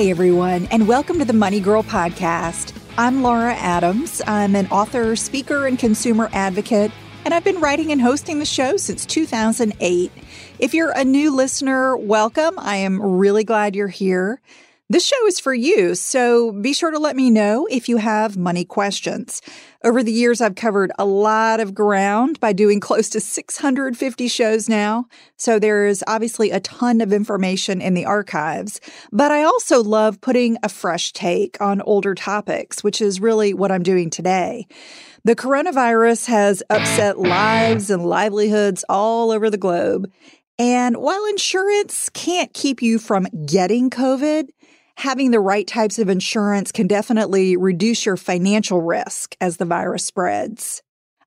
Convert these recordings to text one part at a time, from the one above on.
Hey, everyone, and welcome to the Money Girl Podcast. I'm Laura Adams. I'm an author, speaker, and consumer advocate, and I've been writing and hosting the show since 2008. If you're a new listener, welcome. I am really glad you're here. This show is for you, so be sure to let me know if you have money questions. Over the years, I've covered a lot of ground by doing close to 650 shows now, so there's obviously a ton of information in the archives. But I also love putting a fresh take on older topics, which is really what I'm doing today. The coronavirus has upset lives and livelihoods all over the globe. And while insurance can't keep you from getting COVID, having the right types of insurance can definitely reduce your financial risk as the virus spreads.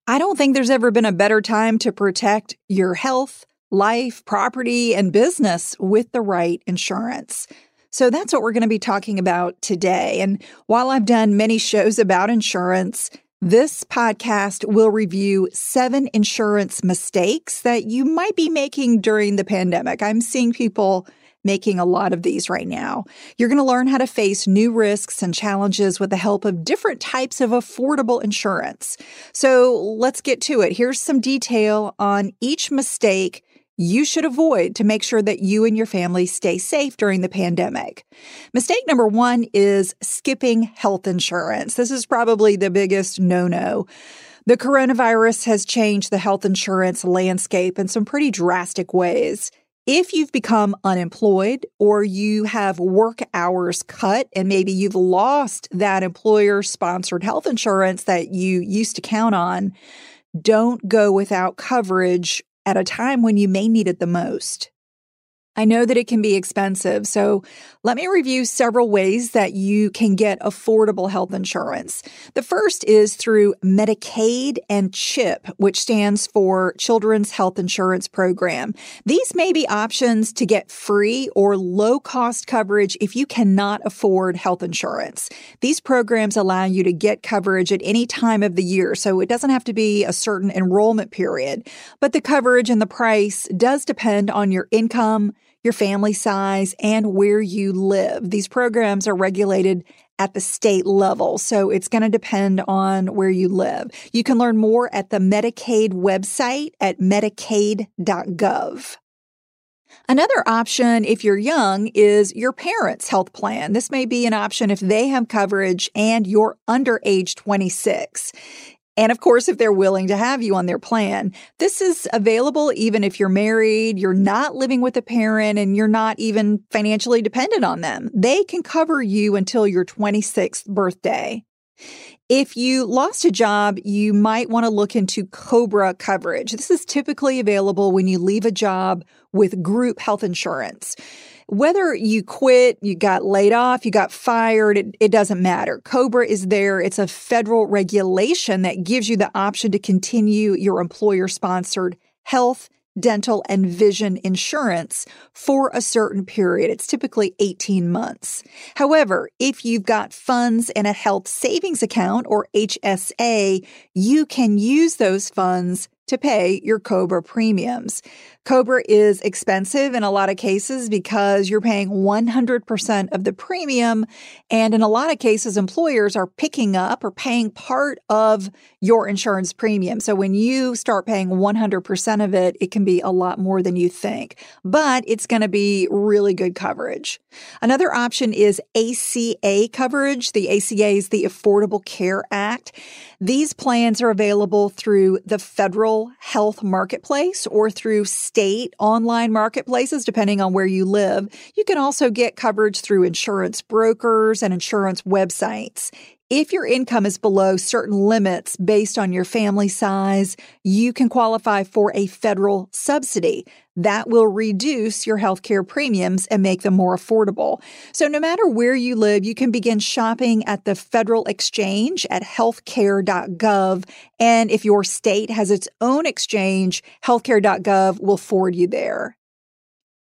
I don't think there's ever been a better time to protect your health, life, property, and business with the right insurance. So that's what we're going to be talking about today. And while I've done many shows about insurance, this podcast will review seven insurance mistakes that you might be making during the pandemic. I'm seeing people making a lot of these right now. You're going to learn how to face new risks and challenges with the help of different types of affordable insurance. So let's get to it. Here's some detail on each mistake you should avoid to make sure that you and your family stay safe during the pandemic. Mistake number one is skipping health insurance. This is probably the biggest no no. The coronavirus has changed the health insurance landscape in some pretty drastic ways. If you've become unemployed or you have work hours cut and maybe you've lost that employer sponsored health insurance that you used to count on, don't go without coverage at a time when you may need it the most. I know that it can be expensive, so let me review several ways that you can get affordable health insurance. The first is through Medicaid and CHIP, which stands for Children's Health Insurance Program. These may be options to get free or low cost coverage if you cannot afford health insurance. These programs allow you to get coverage at any time of the year, so it doesn't have to be a certain enrollment period. But the coverage and the price does depend on your income your family size, and where you live. These programs are regulated at the state level, so it's going to depend on where you live. You can learn more at the Medicaid website at medicaid.gov. Another option, if you're young, is your parents' health plan. This may be an option if they have coverage and you're under age 26. And of course, if they're willing to have you on their plan, this is available even if you're married, you're not living with a parent, and you're not even financially dependent on them. They can cover you until your 26th birthday. If you lost a job, you might want to look into COBRA coverage. This is typically available when you leave a job with group health insurance. Whether you quit, you got laid off, you got fired, it, it doesn't matter. COBRA is there. It's a federal regulation that gives you the option to continue your employer sponsored health, dental, and vision insurance for a certain period. It's typically 18 months. However, if you've got funds in a health savings account or HSA, you can use those funds to pay your COBRA premiums. COBRA is expensive in a lot of cases because you're paying 100% of the premium. And in a lot of cases, employers are picking up or paying part of your insurance premium. So when you start paying 100% of it, it can be a lot more than you think, but it's going to be really good coverage. Another option is ACA coverage. The ACA is the Affordable Care Act. These plans are available through the federal health marketplace or through state online marketplaces, depending on where you live. You can also get coverage through insurance brokers and insurance websites. If your income is below certain limits based on your family size, you can qualify for a federal subsidy that will reduce your healthcare premiums and make them more affordable. So no matter where you live, you can begin shopping at the federal exchange at healthcare.gov. And if your state has its own exchange, healthcare.gov will forward you there.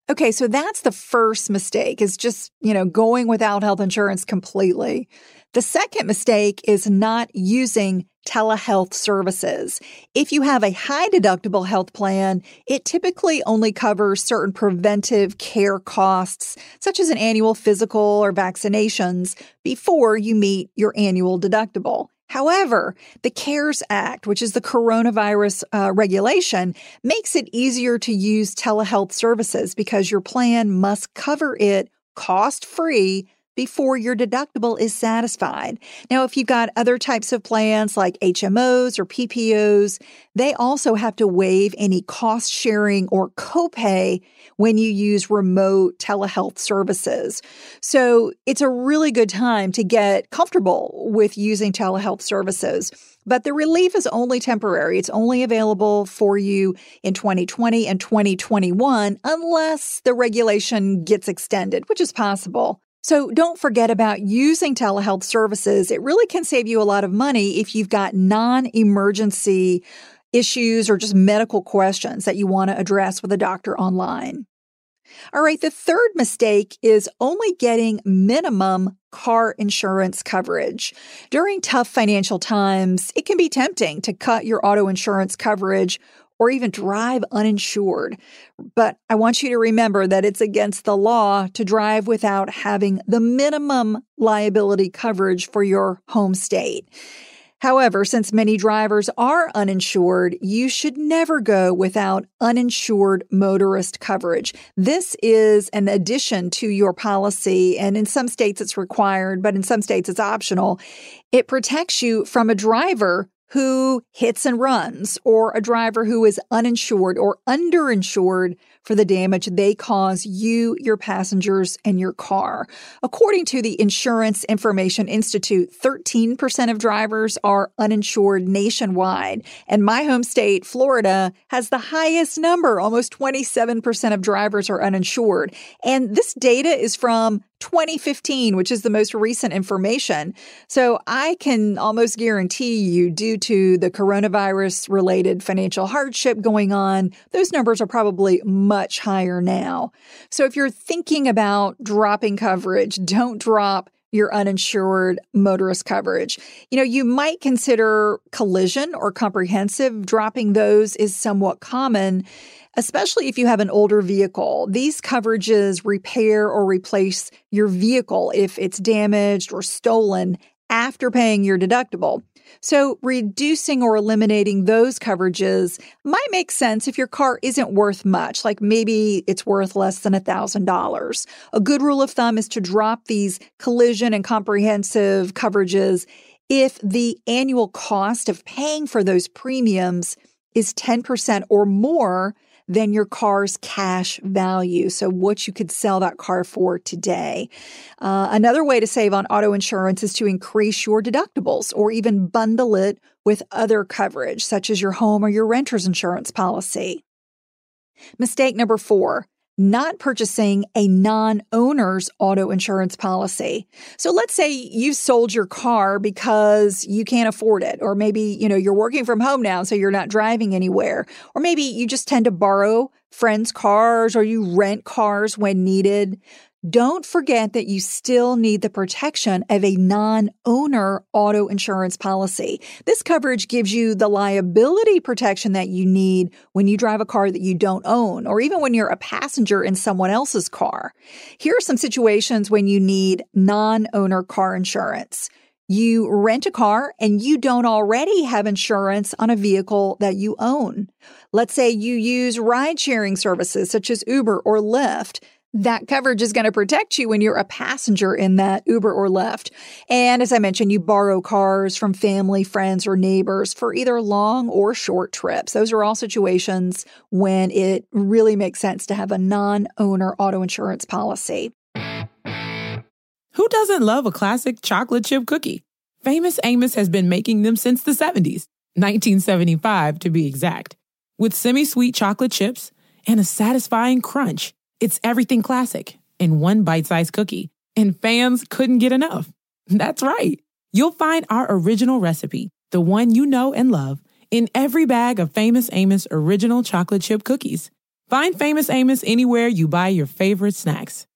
Okay, so that's the first mistake is just, you know, going without health insurance completely. The second mistake is not using telehealth services. If you have a high deductible health plan, it typically only covers certain preventive care costs, such as an annual physical or vaccinations, before you meet your annual deductible. However, the CARES Act, which is the coronavirus uh, regulation, makes it easier to use telehealth services because your plan must cover it cost free before your deductible is satisfied. Now, if you've got other types of plans like HMOs or PPOs, they also have to waive any cost sharing or copay when you use remote telehealth services. So it's a really good time to get comfortable with using telehealth services. But the relief is only temporary. It's only available for you in 2020 and 2021 unless the regulation gets extended, which is possible. So don't forget about using telehealth services. It really can save you a lot of money if you've got non emergency issues or just medical questions that you want to address with a doctor online. All right, the third mistake is only getting minimum car insurance coverage. During tough financial times, it can be tempting to cut your auto insurance coverage or even drive uninsured. But I want you to remember that it's against the law to drive without having the minimum liability coverage for your home state. However, since many drivers are uninsured, you should never go without uninsured motorist coverage. This is an addition to your policy, and in some states it's required, but in some states it's optional. It protects you from a driver who hits and runs, or a driver who is uninsured or underinsured for the damage they cause you, your passengers, and your car. According to the Insurance Information Institute, 13% of drivers are uninsured nationwide. And my home state, Florida, has the highest number. Almost 27% of drivers are uninsured. And this data is from 2015, which is the most recent information. So I can almost guarantee you, due to the coronavirus related financial hardship going on, those numbers are probably much higher now. So if you're thinking about dropping coverage, don't drop your uninsured motorist coverage. You know, you might consider collision or comprehensive. Dropping those is somewhat common especially if you have an older vehicle. These coverages repair or replace your vehicle if it's damaged or stolen after paying your deductible. So, reducing or eliminating those coverages might make sense if your car isn't worth much, like maybe it's worth less than $1,000. A good rule of thumb is to drop these collision and comprehensive coverages if the annual cost of paying for those premiums is 10% or more than your car's cash value. So, what you could sell that car for today. Uh, another way to save on auto insurance is to increase your deductibles or even bundle it with other coverage, such as your home or your renter's insurance policy. Mistake number four not purchasing a non owner's auto insurance policy. So let's say you've sold your car because you can't afford it, or maybe, you know, you're working from home now, so you're not driving anywhere, or maybe you just tend to borrow friends' cars or you rent cars when needed. Don't forget that you still need the protection of a non owner auto insurance policy. This coverage gives you the liability protection that you need when you drive a car that you don't own, or even when you're a passenger in someone else's car. Here are some situations when you need non owner car insurance. You rent a car and you don't already have insurance on a vehicle that you own. Let's say you use ride sharing services such as Uber or Lyft that coverage is going to protect you when you're a passenger in that Uber or Lyft. And as I mentioned, you borrow cars from family, friends, or neighbors for either long or short trips. Those are all situations when it really makes sense to have a non owner auto insurance policy. Who doesn't love a classic chocolate chip cookie? Famous Amos has been making them since the 70s, 1975 to be exact. With semi sweet chocolate chips and a satisfying crunch it's everything classic in one bite sized cookie, and fans couldn't get enough. That's right. You'll find our original recipe, the one you know and love, in every bag of Famous Amos original chocolate chip cookies. Find Famous Amos anywhere you buy your favorite snacks.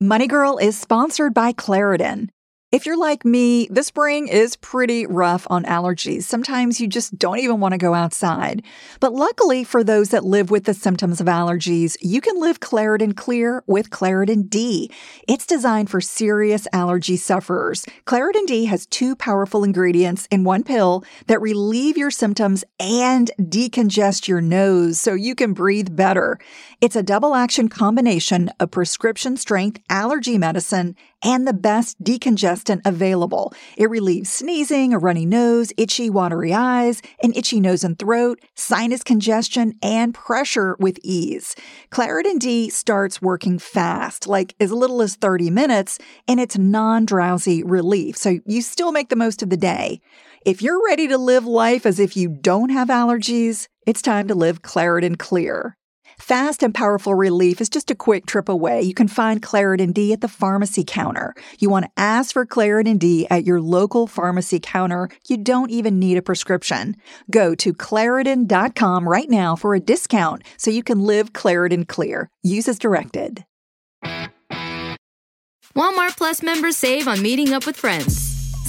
Money Girl is sponsored by Claritin. If you're like me, the spring is pretty rough on allergies. Sometimes you just don't even want to go outside. But luckily for those that live with the symptoms of allergies, you can live Claritin Clear with Claritin D. It's designed for serious allergy sufferers. Claritin D has two powerful ingredients in one pill that relieve your symptoms and decongest your nose so you can breathe better. It's a double action combination of prescription strength allergy medicine and the best decongestant available. It relieves sneezing, a runny nose, itchy, watery eyes, an itchy nose and throat, sinus congestion, and pressure with ease. Claritin D starts working fast, like as little as 30 minutes, and it's non drowsy relief, so you still make the most of the day. If you're ready to live life as if you don't have allergies, it's time to live Claritin Clear. Fast and powerful relief is just a quick trip away. You can find Claritin D at the pharmacy counter. You want to ask for Claritin D at your local pharmacy counter. You don't even need a prescription. Go to Claritin.com right now for a discount so you can live Claritin clear. Use as directed. Walmart Plus members save on meeting up with friends.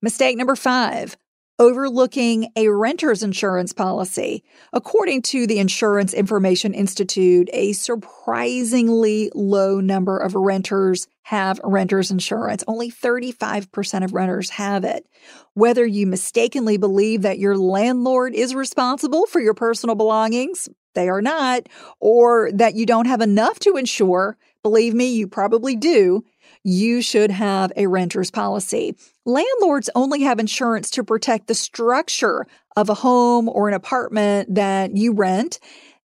Mistake number five overlooking a renter's insurance policy. According to the Insurance Information Institute, a surprisingly low number of renters have renter's insurance. Only 35% of renters have it. Whether you mistakenly believe that your landlord is responsible for your personal belongings, they are not, or that you don't have enough to insure, believe me, you probably do you should have a renter's policy. Landlords only have insurance to protect the structure of a home or an apartment that you rent.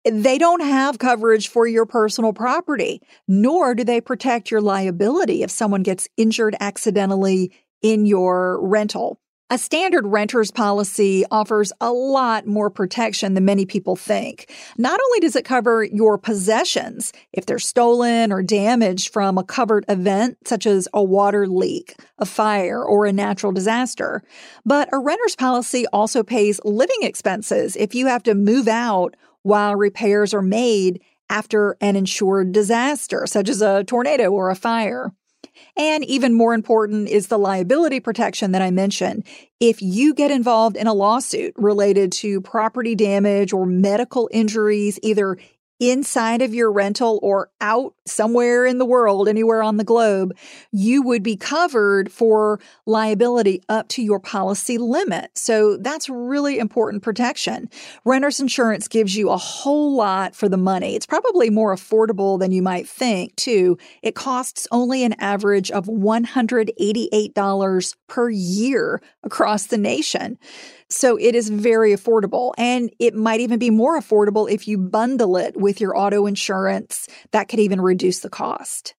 They don't have coverage for your personal property, nor do they protect your liability if someone gets injured accidentally in your rental. A standard renter's policy offers a lot more protection than many people think. Not only does it cover your possessions if they're stolen or damaged from a covered event, such as a water leak, a fire, or a natural disaster, but a renter's policy also pays living expenses if you have to move out while repairs are made after an insured disaster, such as a tornado or a fire. And even more important is the liability protection that I mentioned. If you get involved in a lawsuit related to property damage or medical injuries, either inside of your rental or out somewhere in the world, anywhere on the globe, you would be covered for liability up to your policy limit. So that's really important protection. Renter's insurance gives you a whole lot for the money. It's probably more affordable than you might think, too. It costs only an average of $188 per year across the nation. So it is very affordable and it might even be more affordable if you bundle it with your auto insurance. That could even reduce the cost.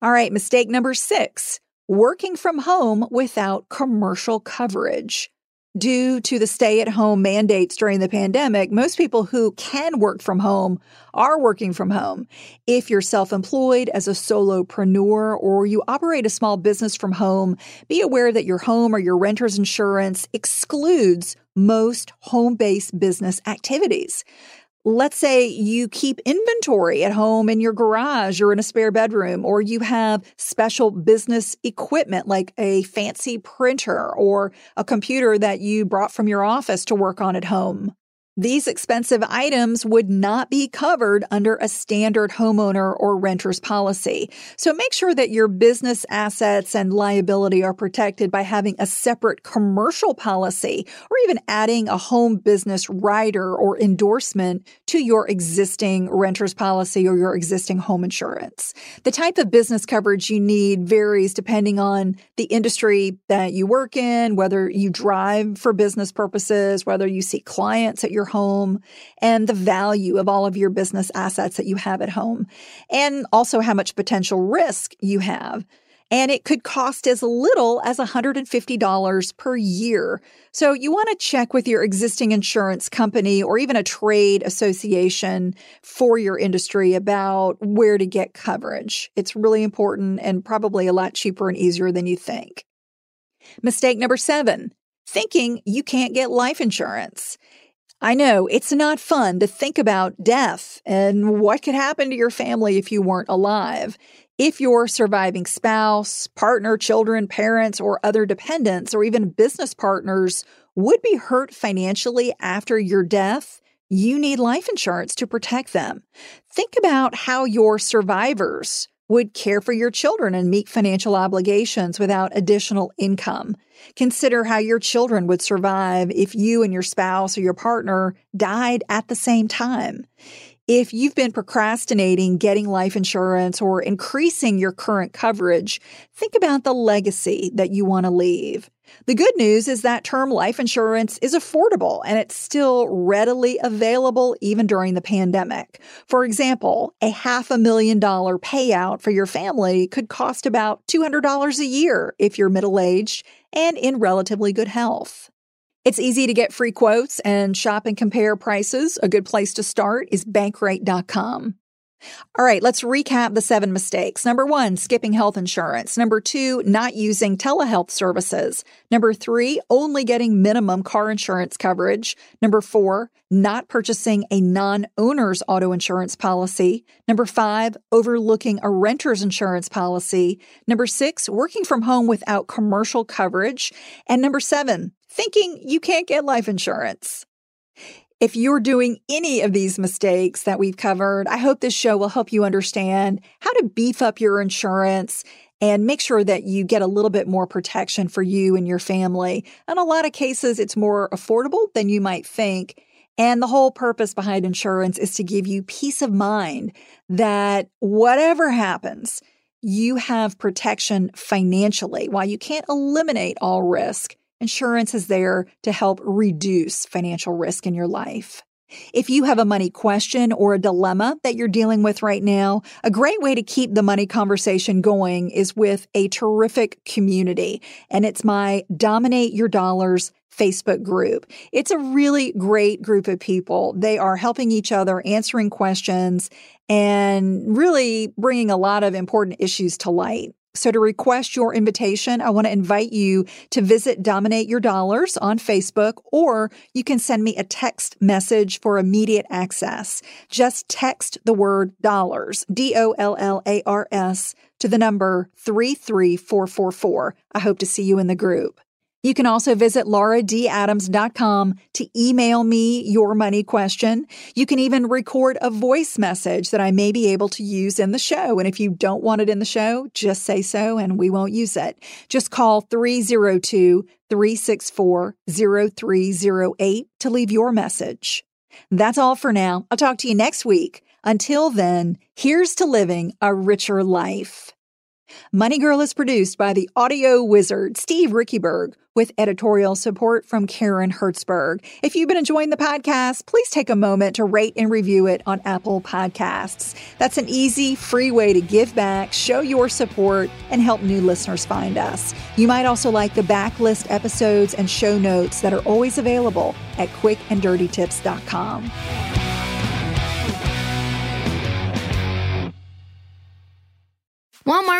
All right, mistake number six working from home without commercial coverage. Due to the stay at home mandates during the pandemic, most people who can work from home are working from home. If you're self employed as a solopreneur or you operate a small business from home, be aware that your home or your renter's insurance excludes most home based business activities. Let's say you keep inventory at home in your garage or in a spare bedroom, or you have special business equipment like a fancy printer or a computer that you brought from your office to work on at home. These expensive items would not be covered under a standard homeowner or renter's policy. So make sure that your business assets and liability are protected by having a separate commercial policy or even adding a home business rider or endorsement to your existing renter's policy or your existing home insurance. The type of business coverage you need varies depending on the industry that you work in, whether you drive for business purposes, whether you see clients at your home and the value of all of your business assets that you have at home, and also how much potential risk you have. And it could cost as little as $150 per year. So you want to check with your existing insurance company or even a trade association for your industry about where to get coverage. It's really important and probably a lot cheaper and easier than you think. Mistake number seven thinking you can't get life insurance. I know it's not fun to think about death and what could happen to your family if you weren't alive. If your surviving spouse, partner, children, parents, or other dependents, or even business partners would be hurt financially after your death, you need life insurance to protect them. Think about how your survivors would care for your children and meet financial obligations without additional income. Consider how your children would survive if you and your spouse or your partner died at the same time. If you've been procrastinating getting life insurance or increasing your current coverage, think about the legacy that you want to leave. The good news is that term life insurance is affordable and it's still readily available even during the pandemic. For example, a half a million dollar payout for your family could cost about $200 a year if you're middle aged and in relatively good health. It's easy to get free quotes and shop and compare prices. A good place to start is bankrate.com. All right, let's recap the seven mistakes. Number one, skipping health insurance. Number two, not using telehealth services. Number three, only getting minimum car insurance coverage. Number four, not purchasing a non owner's auto insurance policy. Number five, overlooking a renter's insurance policy. Number six, working from home without commercial coverage. And number seven, thinking you can't get life insurance. If you're doing any of these mistakes that we've covered, I hope this show will help you understand how to beef up your insurance and make sure that you get a little bit more protection for you and your family. In a lot of cases, it's more affordable than you might think. And the whole purpose behind insurance is to give you peace of mind that whatever happens, you have protection financially. While you can't eliminate all risk, Insurance is there to help reduce financial risk in your life. If you have a money question or a dilemma that you're dealing with right now, a great way to keep the money conversation going is with a terrific community. And it's my Dominate Your Dollars Facebook group. It's a really great group of people. They are helping each other, answering questions, and really bringing a lot of important issues to light. So, to request your invitation, I want to invite you to visit Dominate Your Dollars on Facebook, or you can send me a text message for immediate access. Just text the word dollars, D O L L A R S, to the number 33444. I hope to see you in the group. You can also visit lauradadams.com to email me your money question. You can even record a voice message that I may be able to use in the show. And if you don't want it in the show, just say so and we won't use it. Just call 302 364 0308 to leave your message. That's all for now. I'll talk to you next week. Until then, here's to living a richer life. Money Girl is produced by the audio wizard Steve Riekeberg with editorial support from Karen Hertzberg. If you've been enjoying the podcast, please take a moment to rate and review it on Apple Podcasts. That's an easy, free way to give back, show your support, and help new listeners find us. You might also like the backlist episodes and show notes that are always available at quickanddirtytips.com.